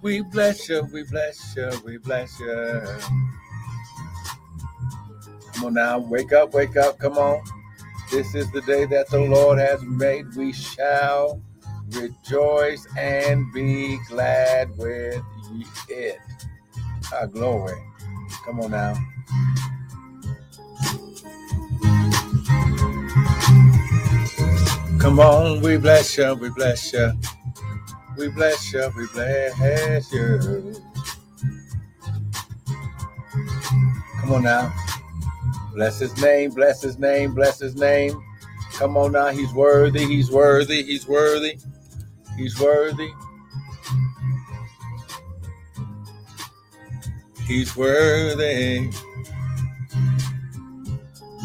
We bless you, we bless you, we bless you. Come on now, wake up, wake up, come on. This is the day that the Lord has made. We shall rejoice and be glad with it. Our glory. Come on now. Come on, we bless you, we bless you. We bless you, we bless you. Come on now. Bless his name, bless his name, bless his name. Come on now, he's worthy, he's worthy, he's worthy, he's worthy. He's worthy.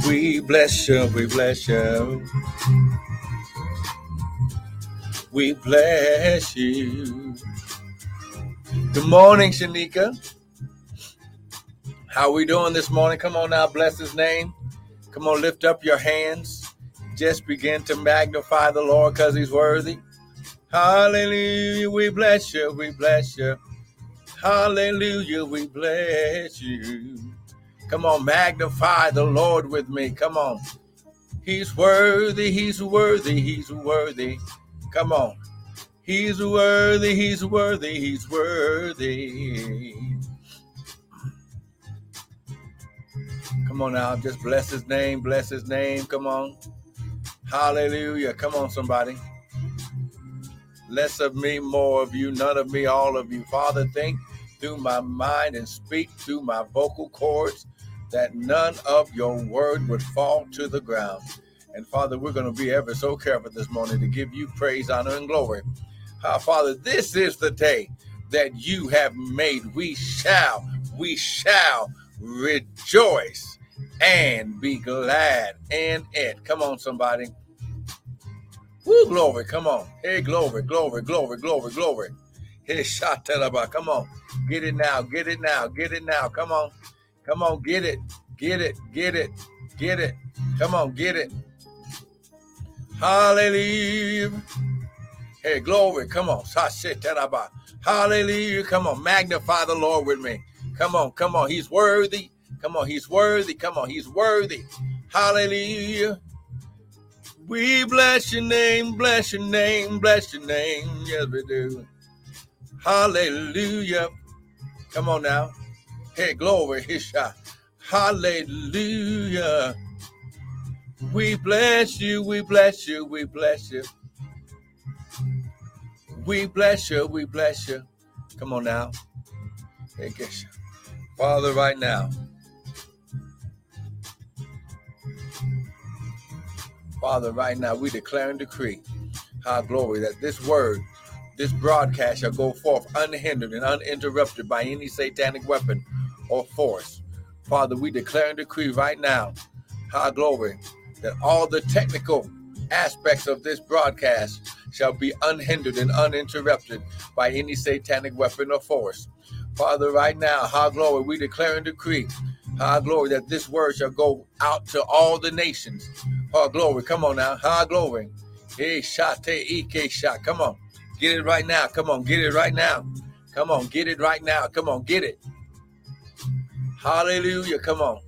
We bless you, we bless you. We bless you. Good morning, Shanika. How we doing this morning? Come on now, bless his name. Come on, lift up your hands. Just begin to magnify the Lord because he's worthy. Hallelujah. We bless you. We bless you. Hallelujah. We bless you. Come on, magnify the Lord with me. Come on. He's worthy. He's worthy. He's worthy. Come on. He's worthy, he's worthy, he's worthy. Come on now, just bless his name, bless his name. Come on. Hallelujah. Come on, somebody. Less of me, more of you, none of me, all of you. Father, think through my mind and speak through my vocal cords that none of your word would fall to the ground. And Father, we're going to be ever so careful this morning to give you praise, honor, and glory. Uh, Father, this is the day that you have made. We shall, we shall rejoice and be glad in it. Come on, somebody. Woo, glory. Come on. Hey, glory, glory, glory, glory, glory. Hey, shatalaba. Come on. Get it now. Get it now. Get it now. Come on. Come on. Get it. Get it. Get it. Get it. Come on. Get it. Hallelujah. Hey, glory. Come on. Hallelujah. Come on. Magnify the Lord with me. Come on. Come on. He's worthy. Come on. He's worthy. Come on. He's worthy. Hallelujah. We bless your name. Bless your name. Bless your name. Yes, we do. Hallelujah. Come on now. Hey, glory. Hallelujah. We bless you, we bless you, we bless you. We bless you, we bless you. Come on now. Get you. Father, right now. Father, right now, we declare and decree high glory that this word, this broadcast shall go forth unhindered and uninterrupted by any satanic weapon or force. Father, we declare and decree right now, high glory, that all the technical aspects of this broadcast shall be unhindered and uninterrupted by any satanic weapon or force. Father, right now, high glory, we declare and decree, high glory, that this word shall go out to all the nations. High glory, come on now, high glory. Hey, shate, ike, shot. Come on, get it right now. Come on, get it right now. Come on, get it right now. Come on, get it. Hallelujah. Come on.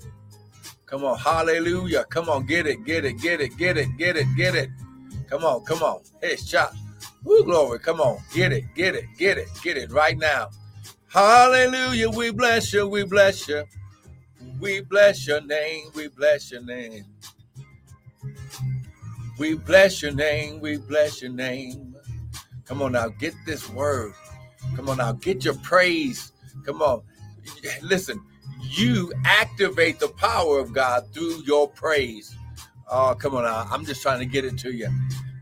Come on, hallelujah. Come on, get it, get it, get it, get it, get it, get it. Come on, come on. Hey, shot. Woo, glory. Come on, get it, get it, get it, get it right now. Hallelujah. We bless you, we bless you. We bless your name, we bless your name. We bless your name, we bless your name. Come on now, get this word. Come on now, get your praise. Come on. Listen, you activate the power of God through your praise. Oh, come on now. I'm just trying to get it to you.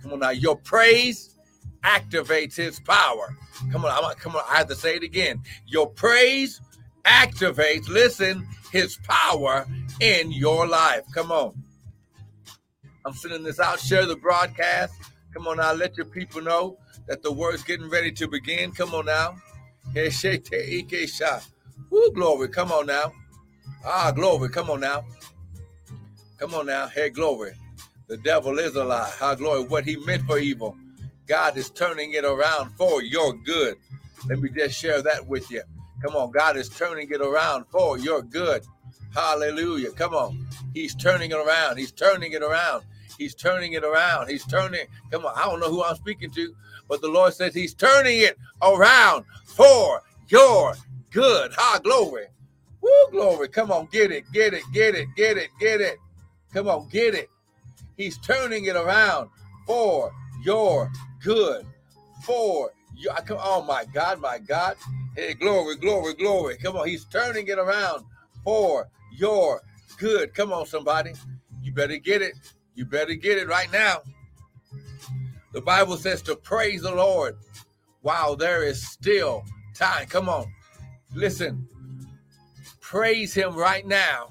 Come on now. Your praise activates his power. Come on. I'm, come on. I have to say it again. Your praise activates, listen, his power in your life. Come on. I'm sending this out. Share the broadcast. Come on now. Let your people know that the word's getting ready to begin. Come on now. Woo, glory. Come on now. Ah, glory. Come on now. Come on now. Hey, glory. The devil is a lie. Ah, glory. What he meant for evil, God is turning it around for your good. Let me just share that with you. Come on, God is turning it around for your good. Hallelujah. Come on. He's turning it around. He's turning it around. He's turning it around. He's turning. Come on. I don't know who I'm speaking to, but the Lord says He's turning it around for your good. Ha, glory. Woo, glory. Come on, get it, get it, get it, get it, get it. Come on, get it. He's turning it around for your good. For your, come, oh my God, my God. Hey, glory, glory, glory. Come on, he's turning it around for your good. Come on, somebody. You better get it. You better get it right now. The Bible says to praise the Lord while there is still time. Come on. Listen. Praise him right now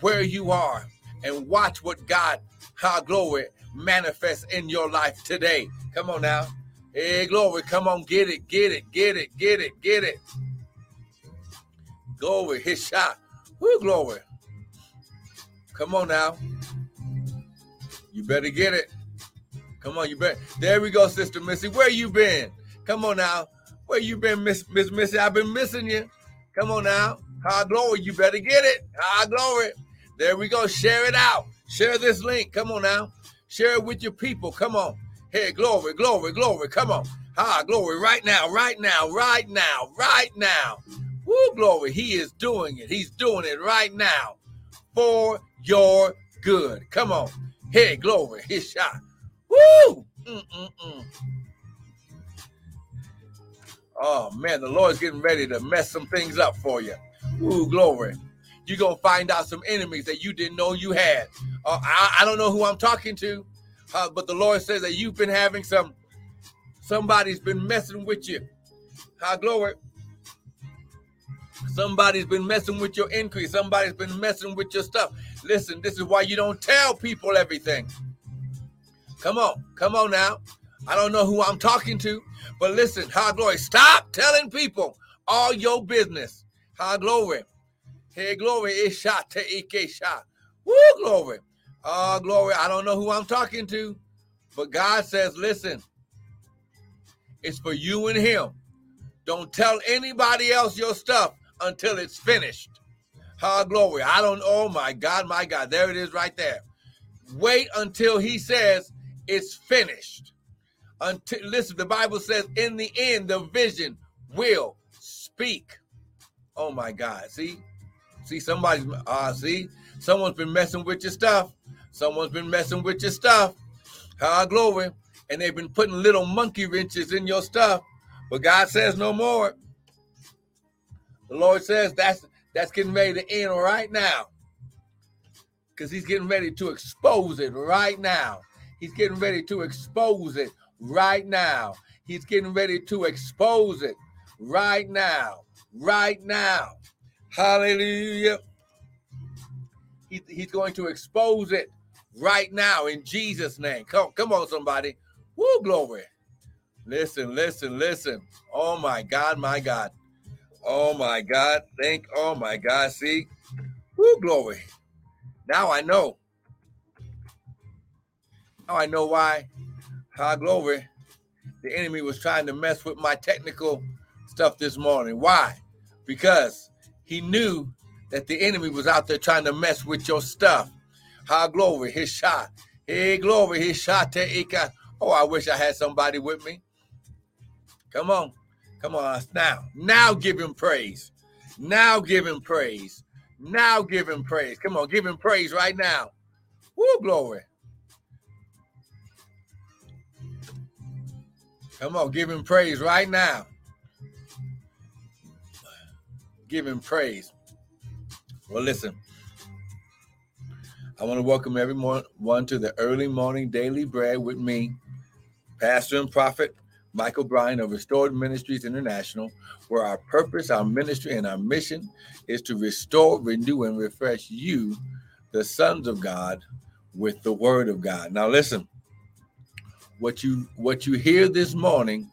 where you are and watch what God, how glory, manifests in your life today. Come on now. Hey, glory. Come on. Get it. Get it. Get it. Get it. Get it. Glory. His shot. Woo, glory. Come on now. You better get it. Come on, you better. There we go, Sister Missy. Where you been? Come on now. Where you been, Miss Miss Missy? I've been missing you. Come on now. High glory. You better get it. High glory. There we go. Share it out. Share this link. Come on now. Share it with your people. Come on. Hey, glory, glory, glory. Come on. High glory. Right now, right now, right now, right now. Woo, glory. He is doing it. He's doing it right now for your good. Come on. Hey, glory. His shot. Woo! Mm-mm-mm. Oh, man, the Lord's getting ready to mess some things up for you. Woo, glory. You're to find out some enemies that you didn't know you had. Uh, I, I, don't know who I'm talking to, uh, but the Lord says that you've been having some, somebody's been messing with you. How glory. Somebody's been messing with your increase. Somebody's been messing with your stuff. Listen, this is why you don't tell people everything. Come on, come on now. I don't know who I'm talking to, but listen, high glory. Stop telling people all your business. High glory. Hey, glory. Isha te ike sha. Woo, glory. Oh, glory. I don't know who I'm talking to, but God says, listen, it's for you and him. Don't tell anybody else your stuff until it's finished. High glory. I don't, oh my God, my God. There it is right there. Wait until he says it's finished. Until listen, the Bible says, in the end, the vision will speak. Oh my God. See? See, somebody's uh see, someone's been messing with your stuff. Someone's been messing with your stuff. High glory. And they've been putting little monkey wrenches in your stuff. But God says no more. The Lord says that's that's getting ready to end right now. Because he's getting ready to expose it right now. He's getting ready to expose it right now. He's getting ready to expose it right now. Right now. Hallelujah. He, he's going to expose it right now in Jesus' name. Come, come on, somebody. Woo, glory. Listen, listen, listen. Oh my God, my God. Oh my God. Thank, oh my God. See? Woo, glory. Now I know. Now I know why. High glory. The enemy was trying to mess with my technical stuff this morning. Why? Because he knew that the enemy was out there trying to mess with your stuff. High glory, his shot. Hey, glory, his shot. Oh, I wish I had somebody with me. Come on. Come on now. Now give him praise. Now give him praise. Now give him praise. Come on, give him praise right now. Woo, glory. Come on, give him praise right now. Give him praise. Well, listen. I want to welcome everyone to the early morning daily bread with me, Pastor and Prophet Michael Bryan of Restored Ministries International, where our purpose, our ministry, and our mission is to restore, renew, and refresh you, the sons of God, with the word of God. Now listen, what you what you hear this morning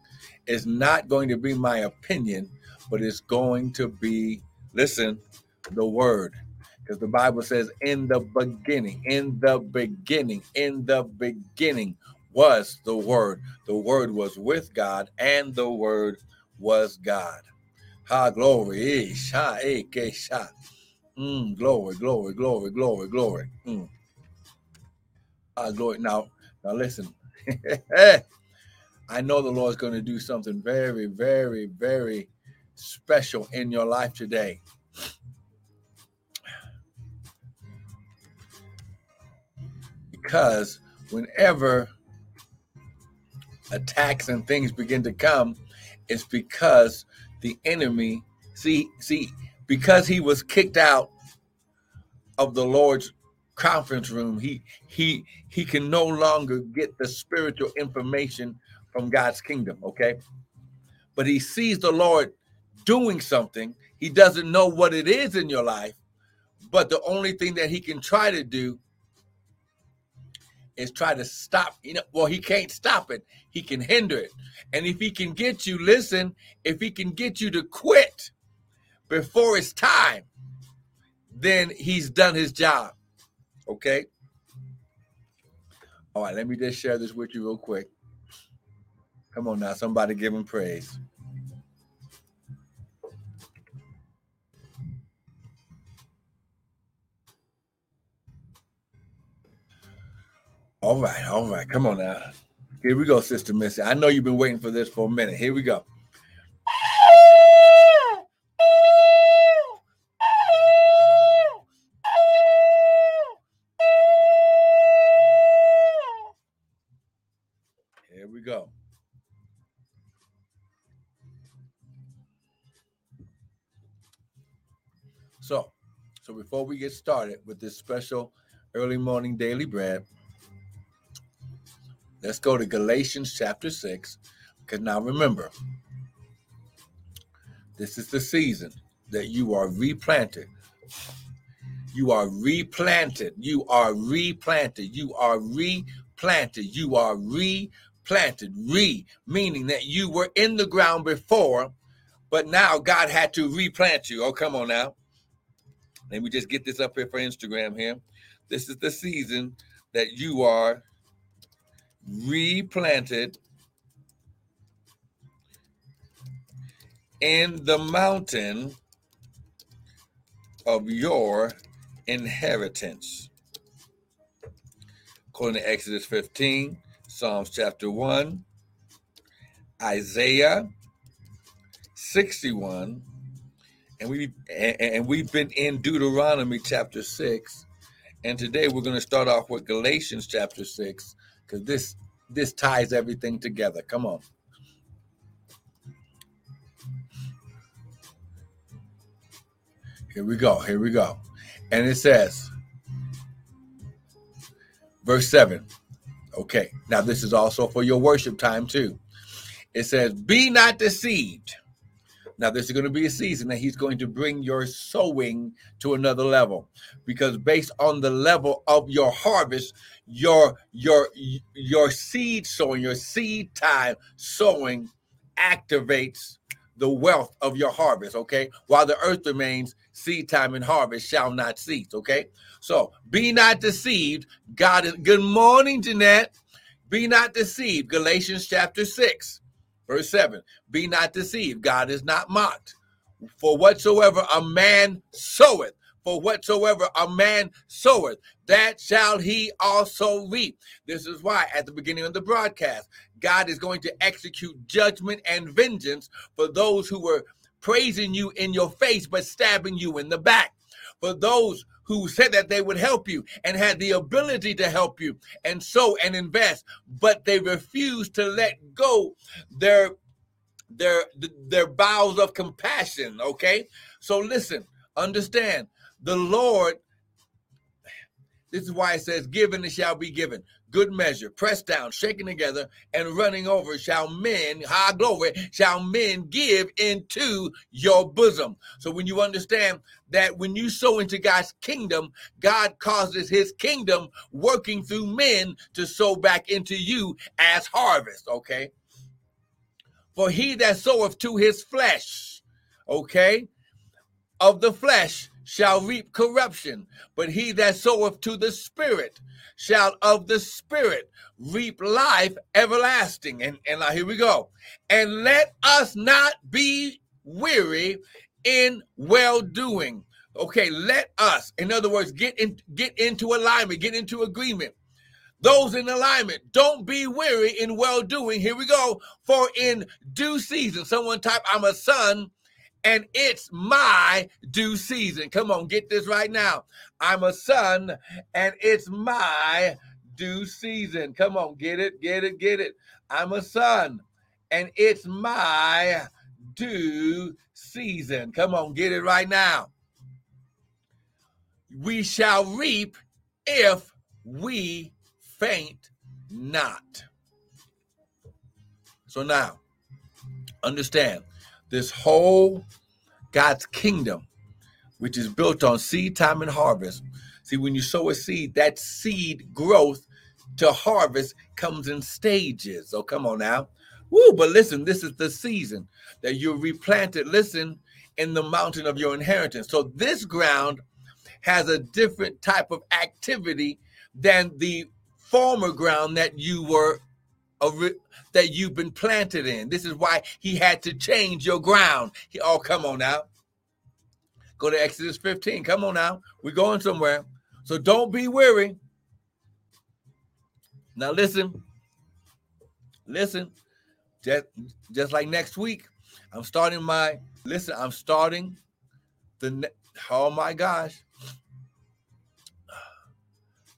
is not going to be my opinion, but it's going to be, listen, the word. Because the Bible says, in the beginning, in the beginning, in the beginning was the Word. The Word was with God, and the Word was God. Ha glory. Eke sha. Mm, glory, glory, glory, glory, glory. Mm. Ah, glory. Now, now listen. I know the Lord's going to do something very, very, very special in your life today. Because whenever attacks and things begin to come, it's because the enemy, see, see, because he was kicked out of the Lord's conference room, he he he can no longer get the spiritual information from God's kingdom, okay? But he sees the Lord doing something. He doesn't know what it is in your life, but the only thing that he can try to do is try to stop, you know, well, he can't stop it. He can hinder it. And if he can get you, listen, if he can get you to quit before it's time, then he's done his job. Okay? All right, let me just share this with you real quick. Come on now, somebody give him praise. All right, all right. Come on now. Here we go, Sister Missy. I know you've been waiting for this for a minute. Here we go. Before we get started with this special early morning daily bread, let's go to Galatians chapter 6. Because now remember, this is the season that you are replanted. You are replanted. You are replanted. You are replanted. You are replanted. Re, meaning that you were in the ground before, but now God had to replant you. Oh, come on now. Let me just get this up here for Instagram here. This is the season that you are replanted in the mountain of your inheritance. According to Exodus 15, Psalms chapter 1, Isaiah 61, and we and we've been in Deuteronomy chapter 6 and today we're going to start off with Galatians chapter 6 cuz this this ties everything together. Come on. Here we go here we go. And it says verse 7 okay now this is also for your worship time too. It says be not deceived now, this is going to be a season that he's going to bring your sowing to another level because based on the level of your harvest, your your your seed sowing, your seed time sowing activates the wealth of your harvest, okay? While the earth remains, seed time and harvest shall not cease, okay? So be not deceived. God is good morning, Jeanette. Be not deceived. Galatians chapter 6. Verse 7 Be not deceived, God is not mocked. For whatsoever a man soweth, for whatsoever a man soweth, that shall he also reap. This is why, at the beginning of the broadcast, God is going to execute judgment and vengeance for those who were praising you in your face but stabbing you in the back. For those who said that they would help you and had the ability to help you and sow and invest, but they refused to let go their their their bowels of compassion. Okay, so listen, understand the Lord. This is why it says, "Given it shall be given." Good measure, pressed down, shaken together, and running over, shall men, high glory, shall men give into your bosom. So when you understand that when you sow into God's kingdom, God causes his kingdom working through men to sow back into you as harvest, okay? For he that soweth to his flesh, okay? of the flesh shall reap corruption, but he that soweth to the Spirit shall of the Spirit reap life everlasting. And, and now here we go. And let us not be weary in well doing. Okay, let us, in other words, get in, get into alignment, get into agreement. Those in alignment, don't be weary in well doing. Here we go. For in due season, someone type, I'm a son and it's my due season. Come on, get this right now. I'm a son and it's my due season. Come on, get it, get it, get it. I'm a son and it's my due season. Come on, get it right now. We shall reap if we faint not. So now, understand this whole God's kingdom, which is built on seed time and harvest. See, when you sow a seed, that seed growth to harvest comes in stages. Oh, come on now. Woo, but listen, this is the season that you're replanted. Listen, in the mountain of your inheritance. So this ground has a different type of activity than the former ground that you were that you've been planted in. This is why he had to change your ground. He, oh, come on now. Go to Exodus 15. Come on now. We're going somewhere. So don't be weary. Now listen. Listen. Just, just like next week, I'm starting my listen, I'm starting the oh my gosh.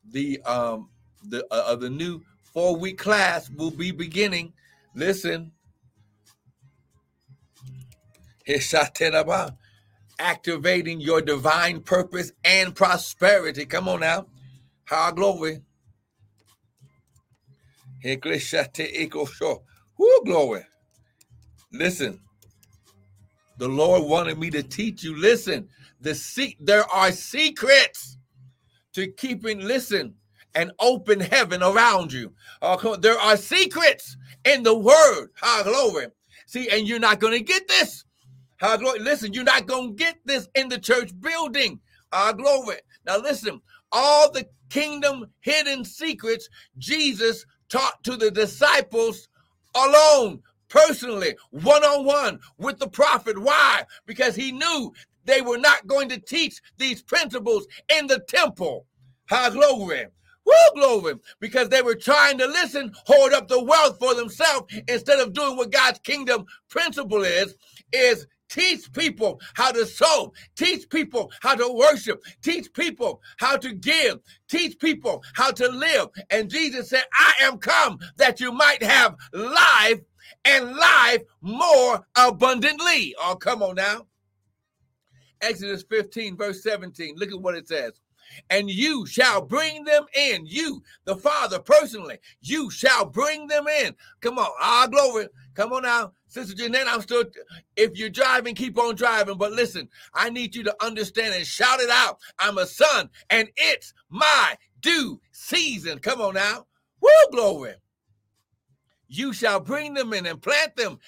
The um the uh, the new four week class will be beginning. Listen, activating your divine purpose and prosperity. Come on now. High glory. Who glory. Listen, the Lord wanted me to teach you. Listen, the se- there are secrets to keeping. Listen, an open heaven around you. Uh, there are secrets in the word. High glory. See, and you're not going to get this. High glory. Listen, you're not going to get this in the church building. High glory. Now, listen, all the kingdom hidden secrets Jesus taught to the disciples alone, personally, one on one with the prophet. Why? Because he knew they were not going to teach these principles in the temple. High glory. Woo, glory. Because they were trying to listen, hold up the wealth for themselves instead of doing what God's kingdom principle is, is teach people how to sow, teach people how to worship, teach people how to give, teach people how to live. And Jesus said, I am come that you might have life and life more abundantly. Oh, come on now. Exodus 15, verse 17. Look at what it says and you shall bring them in. You, the Father, personally, you shall bring them in. Come on, ah, glory. Come on now, Sister Jeanette. I'm still. If you're driving, keep on driving. But listen, I need you to understand and shout it out. I'm a son, and it's my due season. Come on now, woo, glory. You shall bring them in and plant them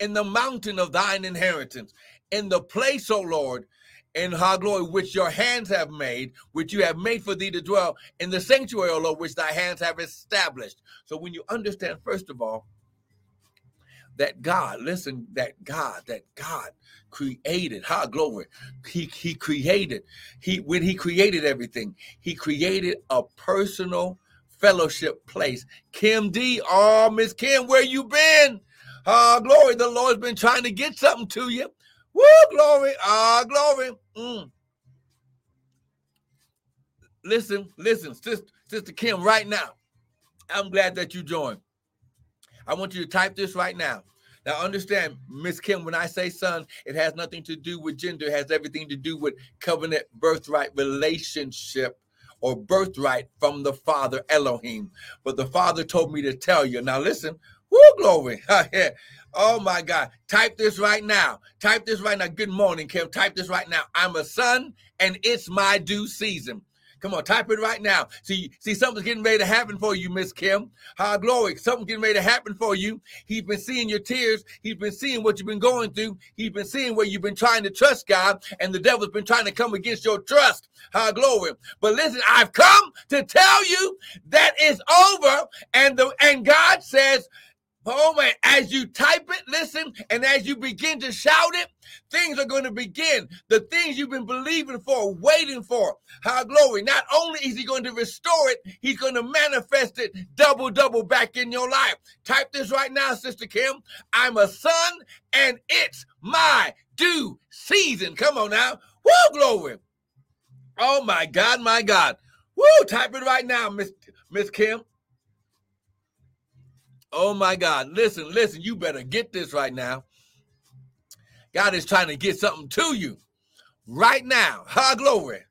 in the mountain of thine inheritance, in the place, O Lord, in her glory, which your hands have made, which you have made for thee to dwell in the sanctuary, O Lord, which thy hands have established. So when you understand, first of all, that God, listen, that God, that God created, high glory. He he created, he when he created everything, he created a personal fellowship place. Kim D, oh Miss Kim, where you been? Ah, glory. The Lord's been trying to get something to you. Woo, glory. Ah, glory. Mm. Listen, listen, Sister, Sister Kim, right now. I'm glad that you joined. I want you to type this right now. Now, understand, Miss Kim, when I say son, it has nothing to do with gender, it has everything to do with covenant birthright relationship or birthright from the Father Elohim. But the Father told me to tell you. Now, listen, whoo, glory. Oh my God. Type this right now. Type this right now. Good morning, Kim. Type this right now. I'm a son and it's my due season. Come on, type it right now. See, see, something's getting ready to happen for you, Miss Kim. High glory. Something's getting ready to happen for you. He's been seeing your tears. He's been seeing what you've been going through. He's been seeing where you've been trying to trust God, and the devil's been trying to come against your trust. High glory. But listen, I've come to tell you that it's over, and the and God says Oh man, as you type it, listen, and as you begin to shout it, things are going to begin. The things you've been believing for, waiting for. How glory. Not only is he going to restore it, he's going to manifest it double, double back in your life. Type this right now, Sister Kim. I'm a son, and it's my due season. Come on now. Woo, glory. Oh my God, my God. Woo, type it right now, Miss Miss Kim. Oh my God. Listen, listen, you better get this right now. God is trying to get something to you right now. Ha glory.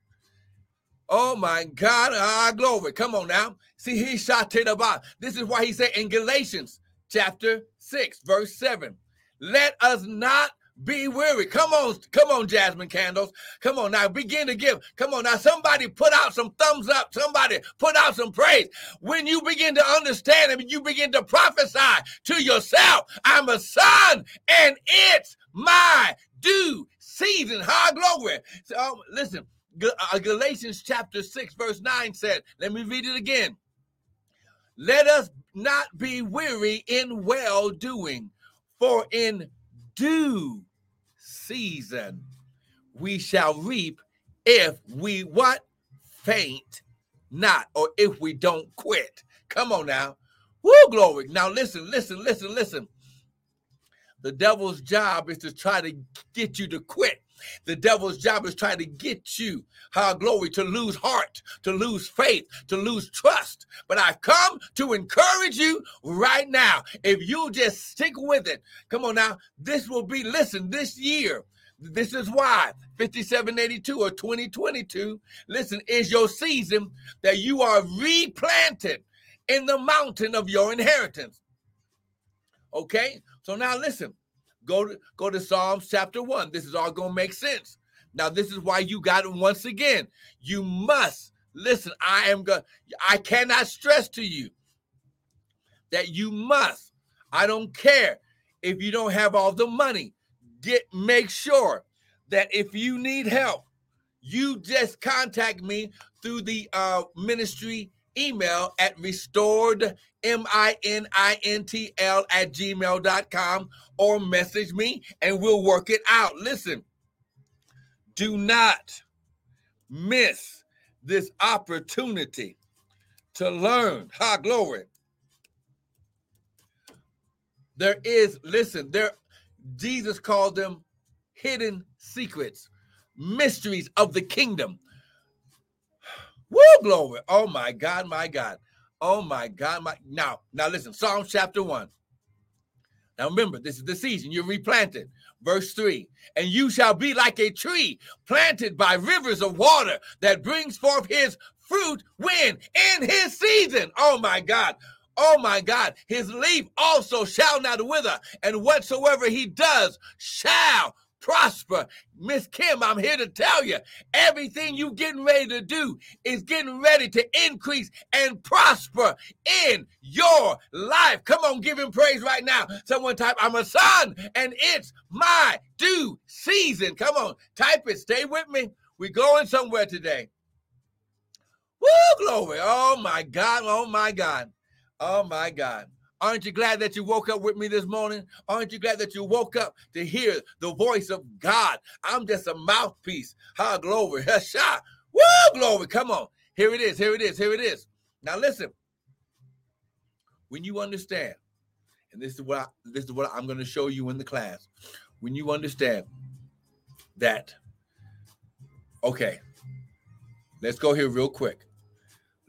Oh my God. Ah, glory. Come on now. See, he shot the bottom. This is why he said in Galatians chapter 6, verse 7, let us not be weary. Come on, come on, Jasmine Candles. Come on now, begin to give. Come on now, somebody put out some thumbs up. Somebody put out some praise. When you begin to understand and you begin to prophesy to yourself, I'm a son and it's my due season. High glory. So, um, listen, uh, Galatians chapter 6, verse 9 said, let me read it again. Let us not be weary in well doing, for in due season. We shall reap if we what? Faint not or if we don't quit. Come on now. Woo, glory. Now listen listen listen listen. The devil's job is to try to get you to quit the devil's job is trying to get you, how glory, to lose heart, to lose faith, to lose trust. But I've come to encourage you right now. If you just stick with it, come on now, this will be, listen, this year, this is why 5782 or 2022, listen, is your season that you are replanted in the mountain of your inheritance. Okay? So now listen, Go to go to Psalms chapter 1. This is all to make sense. Now this is why you got it once again. You must listen. I am going I cannot stress to you that you must. I don't care if you don't have all the money. Get make sure that if you need help, you just contact me through the uh, ministry email at restored m-i-n-i-n-t-l at gmail.com or message me and we'll work it out. Listen do not miss this opportunity to learn. Ha glory. There is listen there jesus called them hidden secrets mysteries of the kingdom Woo, glory. Oh my God, my God. Oh my God, my now, now listen, Psalms chapter one. Now remember, this is the season. You're replanted. Verse 3 And you shall be like a tree planted by rivers of water that brings forth his fruit when in his season. Oh my God. Oh my God. His leaf also shall not wither, and whatsoever he does shall prosper. Miss Kim, I'm here to tell you everything you getting ready to do is getting ready to increase and prosper in your life. Come on, give him praise right now. Someone type, I'm a son and it's my due season. Come on, type it. Stay with me. We're going somewhere today. Woo, glory. Oh my God. Oh my God. Oh my God. Aren't you glad that you woke up with me this morning? Aren't you glad that you woke up to hear the voice of God? I'm just a mouthpiece. Ha, glory. Hasha. Woo, glory. Come on. Here it is. Here it is. Here it is. Now listen. When you understand, and this is what I, this is what I'm going to show you in the class. When you understand that, okay, let's go here real quick.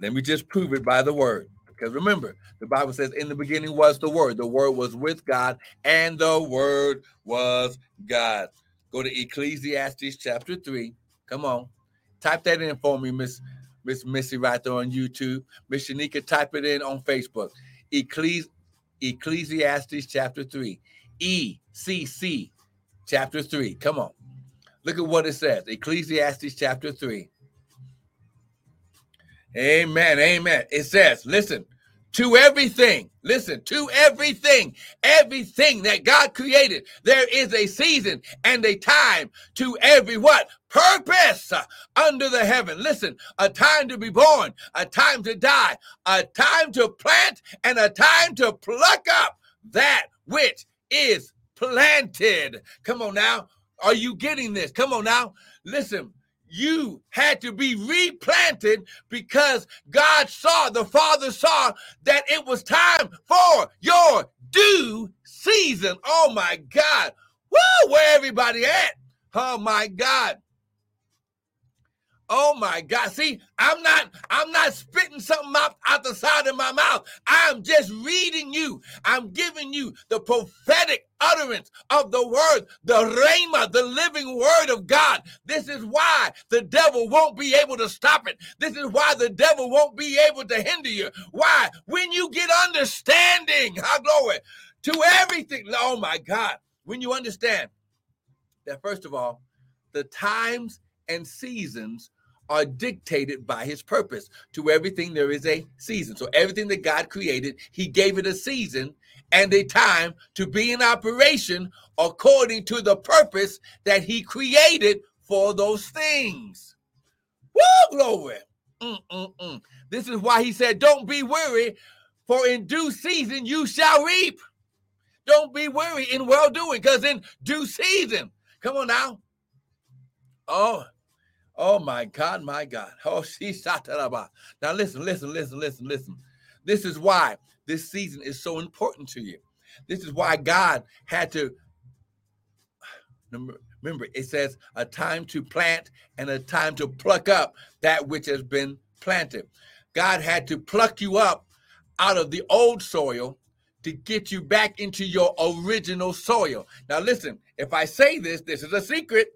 Let me just prove it by the word. Because remember, the Bible says, in the beginning was the Word. The Word was with God, and the Word was God. Go to Ecclesiastes chapter 3. Come on. Type that in for me, Miss Miss Missy, right there on YouTube. Miss Shanika, type it in on Facebook. Ecclesi- Ecclesiastes chapter 3. E C C chapter 3. Come on. Look at what it says. Ecclesiastes chapter 3. Amen. Amen. It says, listen, to everything, listen, to everything, everything that God created, there is a season and a time to every what? Purpose under the heaven. Listen, a time to be born, a time to die, a time to plant, and a time to pluck up that which is planted. Come on now. Are you getting this? Come on now. Listen, you had to be replanted because God saw, the Father saw that it was time for your due season. Oh my God. Woo, where everybody at? Oh my God. Oh my God. See, I'm not, I'm not spitting something out, out the side of my mouth. I'm just reading you. I'm giving you the prophetic utterance of the word, the rhema, the living word of God. This is why the devil won't be able to stop it. This is why the devil won't be able to hinder you. Why? When you get understanding, how glory to everything. Oh my God. When you understand that, first of all, the times and seasons are dictated by his purpose. To everything, there is a season. So, everything that God created, he gave it a season and a time to be in operation according to the purpose that he created for those things. Woo, glory. Mm-mm-mm. This is why he said, Don't be weary, for in due season you shall reap. Don't be weary in well doing, because in due season, come on now. Oh, Oh my God, my God. Oh, she Now listen, listen, listen, listen, listen. This is why this season is so important to you. This is why God had to remember it says a time to plant and a time to pluck up that which has been planted. God had to pluck you up out of the old soil to get you back into your original soil. Now listen, if I say this, this is a secret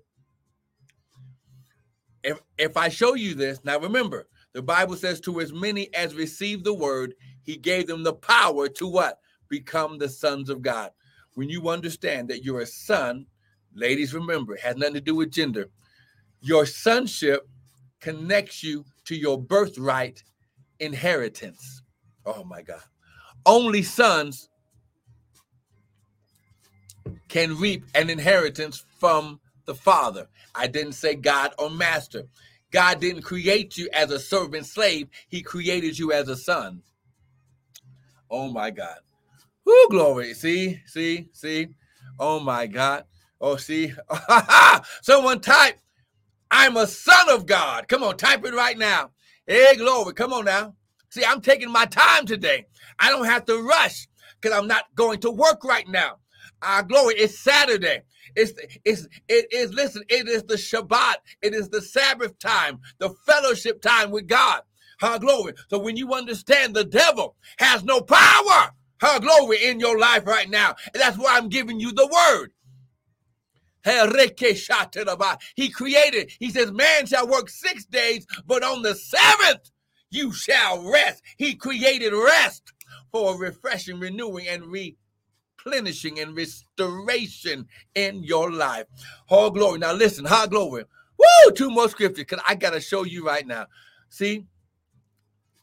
if if I show you this, now remember, the Bible says to as many as received the word, he gave them the power to what? Become the sons of God. When you understand that you're a son, ladies, remember, it has nothing to do with gender. Your sonship connects you to your birthright inheritance. Oh my God. Only sons can reap an inheritance from the Father. I didn't say God or master. God didn't create you as a servant slave, He created you as a son. Oh my God. Whoo, glory. See, see, see. Oh my God. Oh, see. Someone type, I'm a son of God. Come on, type it right now. Hey, glory. Come on now. See, I'm taking my time today. I don't have to rush because I'm not going to work right now. Our glory. It's Saturday. It's it's it is listen, it is the Shabbat, it is the Sabbath time, the fellowship time with God. Her glory. So when you understand the devil has no power, her glory in your life right now. And that's why I'm giving you the word. He created, he says, man shall work six days, but on the seventh you shall rest. He created rest for refreshing, renewing, and re replenishing and restoration in your life. All glory. Now listen, high glory. Woo! Two more scriptures because I got to show you right now. See?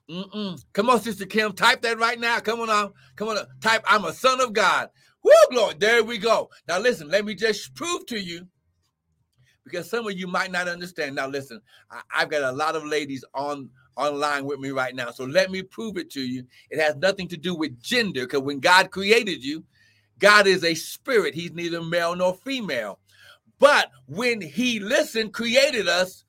Mm-mm. Come on, Sister Kim. Type that right now. Come on now. Come on. Type, I'm a son of God. Woo, glory. There we go. Now listen, let me just prove to you because some of you might not understand. Now listen, I, I've got a lot of ladies on online with me right now. So let me prove it to you. It has nothing to do with gender because when God created you, God is a spirit, He's neither male nor female. But when He listened, created us,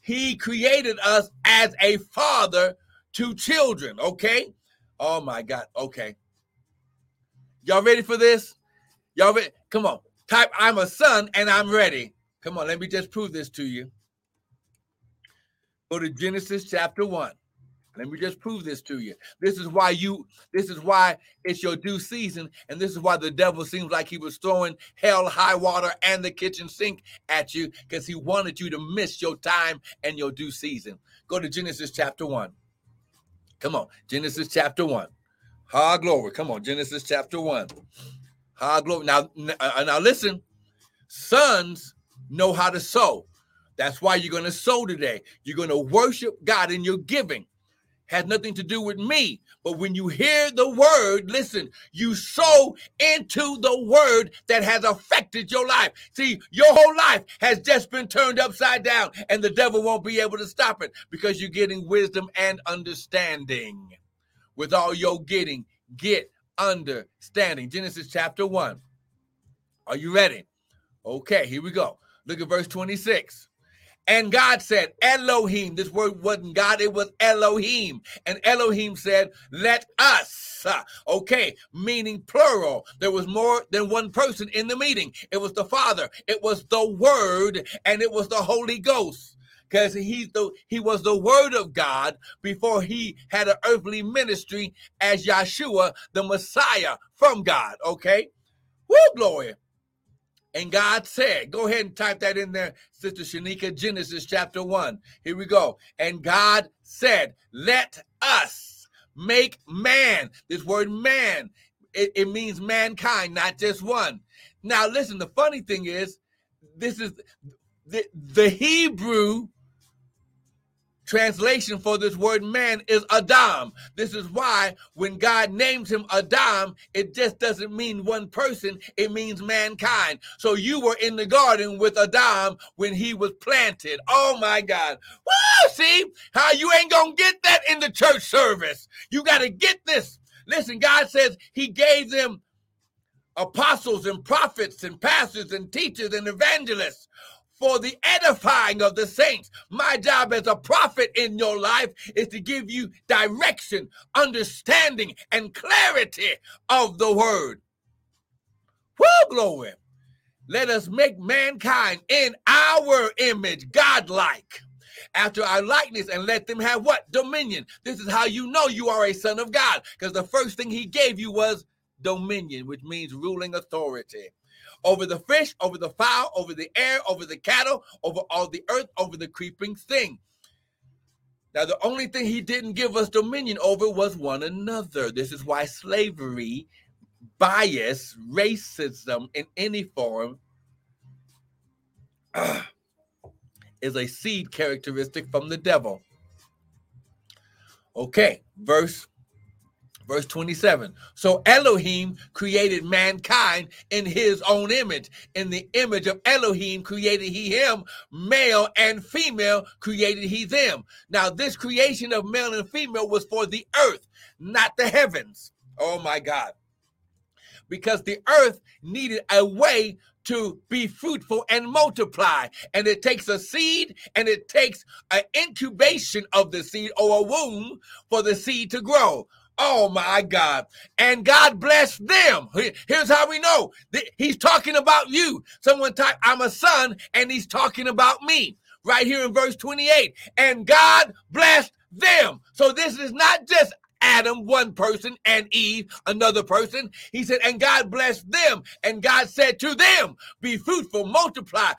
He created us as a father to children, okay? Oh my God, okay. Y'all ready for this? Y'all ready? Come on, type I'm a son and I'm ready. Come on, let me just prove this to you. Go to Genesis chapter 1. Let me just prove this to you. This is why you, this is why it's your due season. And this is why the devil seems like he was throwing hell, high water, and the kitchen sink at you because he wanted you to miss your time and your due season. Go to Genesis chapter 1. Come on, Genesis chapter 1. High glory. Come on, Genesis chapter 1. High glory. Now, uh, now listen, sons know how to sow. That's why you're going to sow today. You're going to worship God in your giving. Has nothing to do with me. But when you hear the word, listen, you sow into the word that has affected your life. See, your whole life has just been turned upside down, and the devil won't be able to stop it because you're getting wisdom and understanding. With all your getting, get understanding. Genesis chapter 1. Are you ready? Okay, here we go. Look at verse 26. And God said, Elohim, this word wasn't God, it was Elohim. And Elohim said, Let us. Okay, meaning plural. There was more than one person in the meeting. It was the Father, it was the Word, and it was the Holy Ghost. Because the he was the word of God before he had an earthly ministry as Yeshua, the Messiah from God. Okay. Woo, glory. And God said, go ahead and type that in there, Sister Shanika, Genesis chapter 1. Here we go. And God said, let us make man. This word man, it, it means mankind, not just one. Now, listen, the funny thing is, this is the, the Hebrew translation for this word man is Adam. This is why when God names him Adam, it just doesn't mean one person, it means mankind. So you were in the garden with Adam when he was planted. Oh my God. Woo! See how you ain't gonna get that in the church service. You got to get this. Listen, God says he gave them apostles and prophets and pastors and teachers and evangelists for the edifying of the saints. My job as a prophet in your life is to give you direction, understanding, and clarity of the word. Woo, glory. Let us make mankind in our image, godlike, after our likeness, and let them have what? Dominion. This is how you know you are a son of God, because the first thing he gave you was dominion, which means ruling authority over the fish, over the fowl, over the air, over the cattle, over all the earth, over the creeping thing. Now, the only thing he didn't give us dominion over was one another. This is why slavery, bias, racism in any form uh, is a seed characteristic from the devil. Okay, verse Verse 27. So Elohim created mankind in his own image. In the image of Elohim created he him, male and female created he them. Now, this creation of male and female was for the earth, not the heavens. Oh my God. Because the earth needed a way to be fruitful and multiply. And it takes a seed and it takes an incubation of the seed or a womb for the seed to grow. Oh my God. And God bless them. Here's how we know He's talking about you. Someone type, I'm a son, and He's talking about me. Right here in verse 28. And God blessed them. So this is not just Adam, one person, and Eve, another person. He said, and God blessed them. And God said to them, be fruitful, multiply.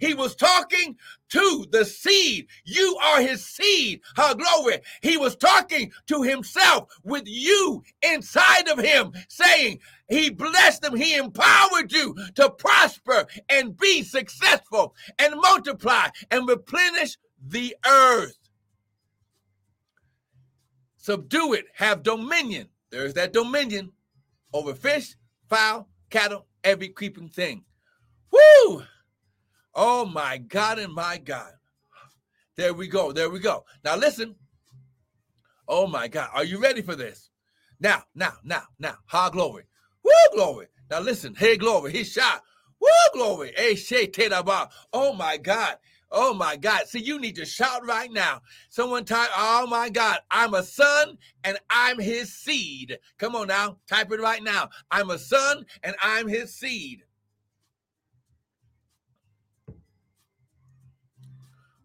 He was talking to the seed. You are his seed. Her glory. He was talking to himself with you inside of him, saying, he blessed them. He empowered you to prosper and be successful and multiply and replenish the earth subdue it, have dominion. There's that dominion over fish, fowl, cattle, every creeping thing. Woo! Oh my God and my God. There we go. There we go. Now listen. Oh my God. Are you ready for this? Now, now, now, now. Ha glory. Woo glory. Now listen. Hey glory. He shot. Woo glory. Hey shay Oh my God. Oh my God. See, you need to shout right now. Someone type, oh my God, I'm a son and I'm his seed. Come on now, type it right now. I'm a son and I'm his seed.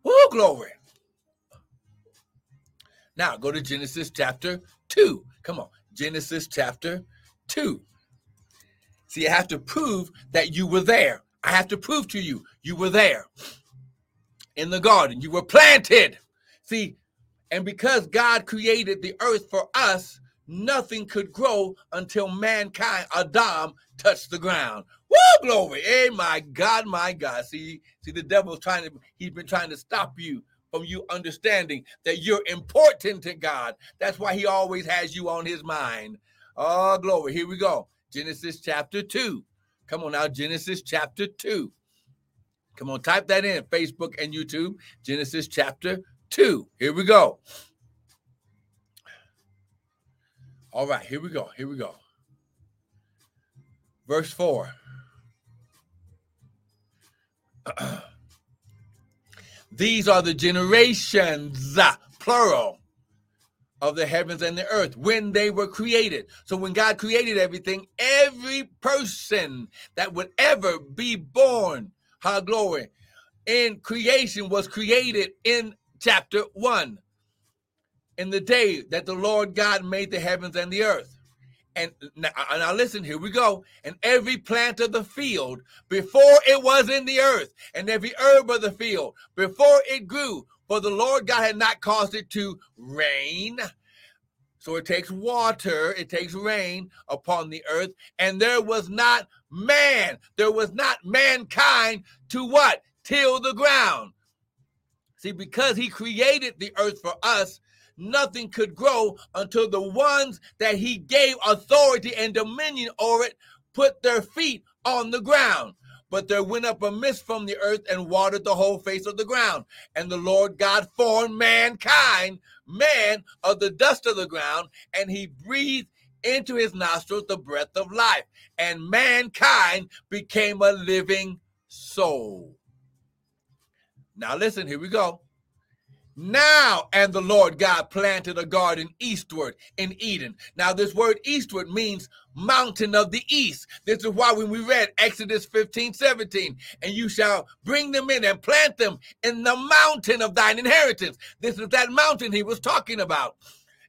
Oh, glory. Now go to Genesis chapter 2. Come on, Genesis chapter 2. See, I have to prove that you were there. I have to prove to you you were there in the garden. You were planted. See, and because God created the earth for us, nothing could grow until mankind, Adam, touched the ground. Woo, glory. Hey, my God, my God. See, see, the devil's trying to, he's been trying to stop you from you understanding that you're important to God. That's why He always has you on His mind. Oh, glory. Here we go. Genesis chapter 2. Come on now, Genesis chapter 2. Come on, type that in Facebook and YouTube. Genesis chapter 2. Here we go. All right, here we go. Here we go. Verse 4. These are the generations, plural, of the heavens and the earth when they were created. So when God created everything, every person that would ever be born, how glory, in creation was created in chapter 1 in the day that the Lord God made the heavens and the earth. And now, uh, now, listen, here we go. And every plant of the field before it was in the earth, and every herb of the field before it grew, for the Lord God had not caused it to rain. So it takes water, it takes rain upon the earth, and there was not man, there was not mankind to what? Till the ground. See, because he created the earth for us, nothing could grow until the ones that he gave authority and dominion over it put their feet on the ground. But there went up a mist from the earth and watered the whole face of the ground. And the Lord God formed mankind, man of the dust of the ground, and he breathed into his nostrils the breath of life. And mankind became a living soul. Now, listen, here we go. Now, and the Lord God planted a garden eastward in Eden. Now, this word eastward means mountain of the east. This is why when we read Exodus 15, 17, and you shall bring them in and plant them in the mountain of thine inheritance. This is that mountain he was talking about.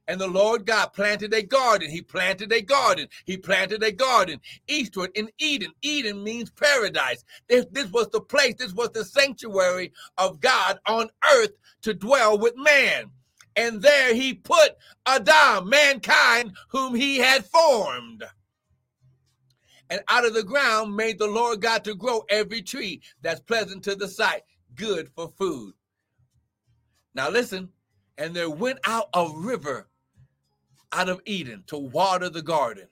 And the Lord God planted a garden. He planted a garden. He planted a garden eastward in Eden. Eden means paradise. This, this was the place, this was the sanctuary of God on earth to dwell with man. And there he put Adam, mankind, whom he had formed. And out of the ground made the Lord God to grow every tree that's pleasant to the sight, good for food. Now listen, and there went out a river out of Eden to water the garden.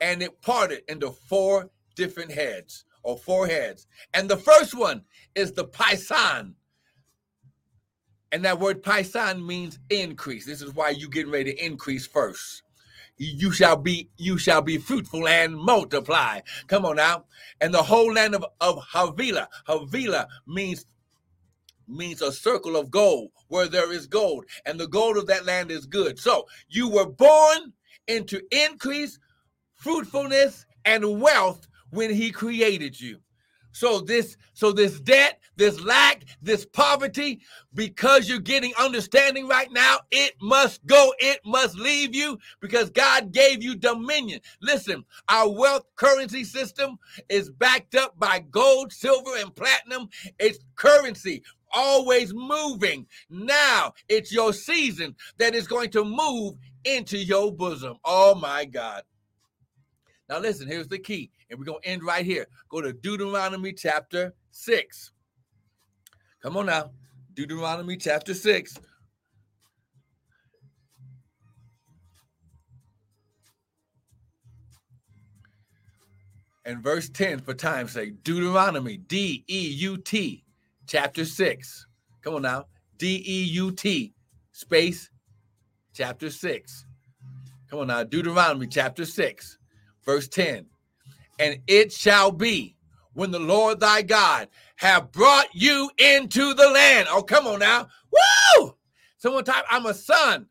And it parted into four different heads or four heads. And the first one is the Pison. And that word Pison means increase. This is why you getting ready to increase first. You shall be you shall be fruitful and multiply. Come on now. And the whole land of, of Havilah. Havilah means means a circle of gold where there is gold, and the gold of that land is good. So you were born into increase, fruitfulness, and wealth when he created you. So this, so this debt, this lack, this poverty, because you're getting understanding right now, it must go, it must leave you because God gave you dominion. Listen, our wealth currency system is backed up by gold, silver, and platinum. It's currency always moving. Now it's your season that is going to move into your bosom. Oh my God. Now listen, here's the key, and we're going to end right here. Go to Deuteronomy chapter 6. Come on now. Deuteronomy chapter 6. And verse 10 for time's sake. Deuteronomy, D E U T chapter 6. Come on now. D E U T space chapter 6. Come on now. Deuteronomy chapter 6, verse 10. And it shall be when the Lord thy God have brought you into the land. Oh, come on now. Woo! Someone type, I'm a son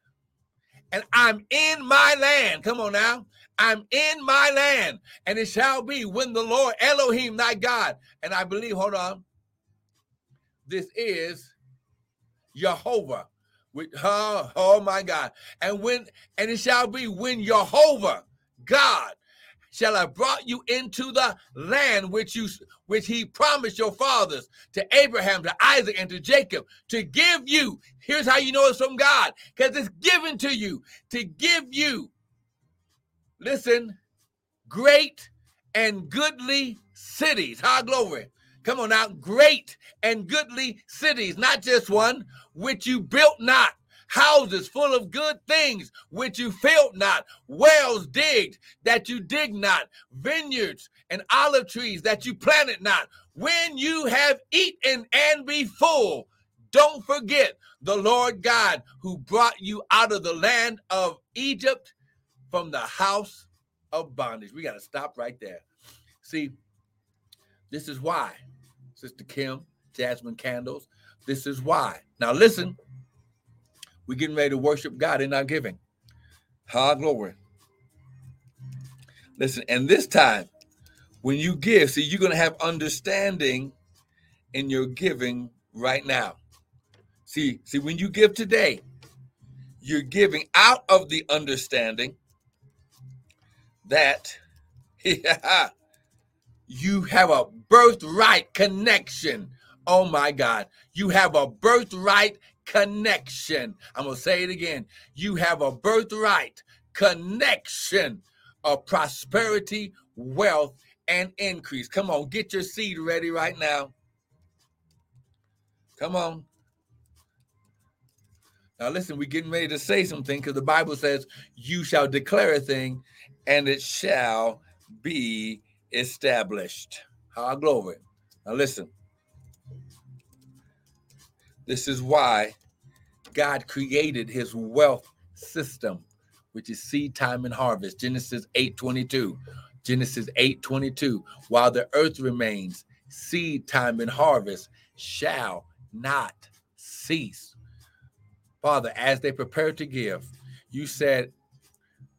and I'm in my land. Come on now. I'm in my land. And it shall be when the Lord Elohim thy God, and I believe, hold on, this is Jehovah. With, oh, oh my God. And when and it shall be when Jehovah God shall have brought you into the land which you which he promised your fathers to Abraham, to Isaac, and to Jacob to give you. Here's how you know it's from God, because it's given to you to give you. Listen, great and goodly cities. High glory Come on now, great and goodly cities, not just one, which you built not houses full of good things which you filled not, wells digged that you dig not, vineyards and olive trees that you planted not. When you have eaten and be full, don't forget the Lord God who brought you out of the land of Egypt from the house of bondage. We got to stop right there. See, this is why, Sister Kim, Jasmine Candles, this is why. Now, listen, we're getting ready to worship God in our giving. Ha, glory. Listen, and this time, when you give, see, you're going to have understanding in your giving right now. See, see, when you give today, you're giving out of the understanding that you have a birthright connection. Oh my God. You have a birthright connection. I'm going to say it again. You have a birthright connection of prosperity, wealth, and increase. Come on, get your seed ready right now. Come on. Now, listen, we're getting ready to say something because the Bible says, You shall declare a thing and it shall be established. How glory. Now, listen. This is why God created his wealth system, which is seed time and harvest. Genesis 8:22. Genesis 8:22. While the earth remains, seed time and harvest shall not cease. Father, as they prepare to give, you said,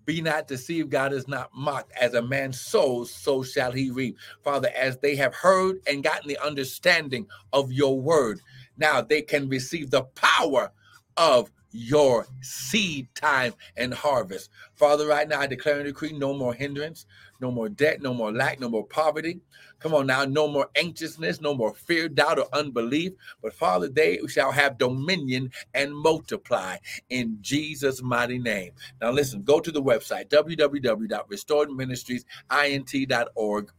Be not deceived, God is not mocked. As a man sows, so shall he reap. Father, as they have heard and gotten the understanding of your word, now they can receive the power of your seed time and harvest. Father, right now I declare and decree no more hindrance, no more debt, no more lack, no more poverty. Come on now, no more anxiousness, no more fear, doubt, or unbelief. But Father, they shall have dominion and multiply in Jesus' mighty name. Now listen, go to the website www.restoredministriesint.org.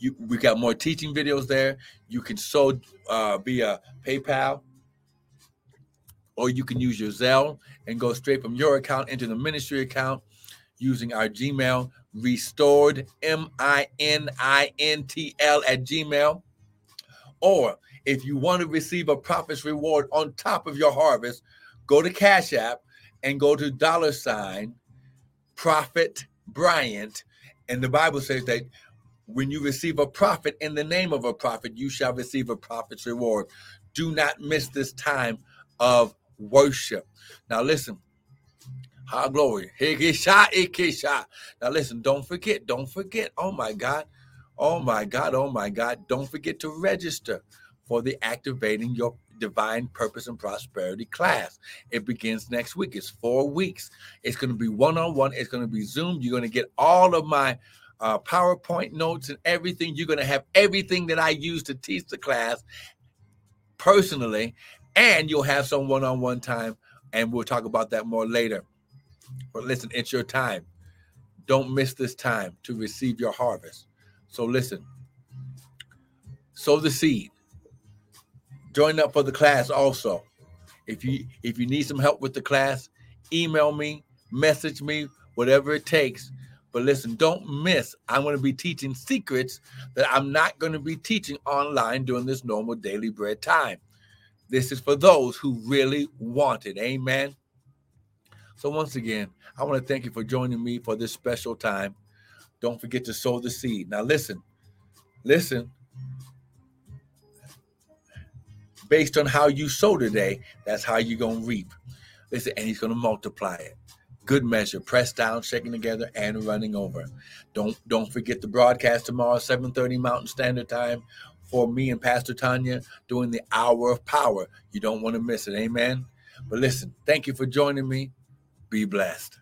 You, we got more teaching videos there. You can sow uh, via PayPal or you can use your Zelle and go straight from your account into the ministry account using our Gmail, restored, M I N I N T L at Gmail. Or if you want to receive a prophet's reward on top of your harvest, go to Cash App and go to dollar sign Prophet Bryant. And the Bible says that when you receive a prophet in the name of a prophet, you shall receive a prophet's reward. Do not miss this time of worship. Now listen. High glory. Now listen, don't forget, don't forget. Oh my God. Oh my God. Oh my God. Don't forget to register for the activating your divine purpose and prosperity class. It begins next week. It's four weeks. It's going to be one on one. It's going to be Zoom. You're going to get all of my uh, PowerPoint notes and everything. You're going to have everything that I use to teach the class personally and you'll have some one-on-one time and we'll talk about that more later. But listen it's your time. Don't miss this time to receive your harvest. So listen sow the seed. Join up for the class also. If you if you need some help with the class email me message me whatever it takes. But listen don't miss. I'm going to be teaching secrets that i'm not going to be teaching online during this normal daily bread time this is for those who really want it. Amen. So, once again, I want to thank you for joining me for this special time. Don't forget to sow the seed. Now, listen, listen. Based on how you sow today, that's how you're going to reap. Listen, and he's going to multiply it. Good measure, pressed down, shaking together, and running over. Don't don't forget the broadcast tomorrow, 7:30 Mountain Standard Time, for me and Pastor Tanya doing the hour of power. You don't want to miss it. Amen. But listen, thank you for joining me. Be blessed.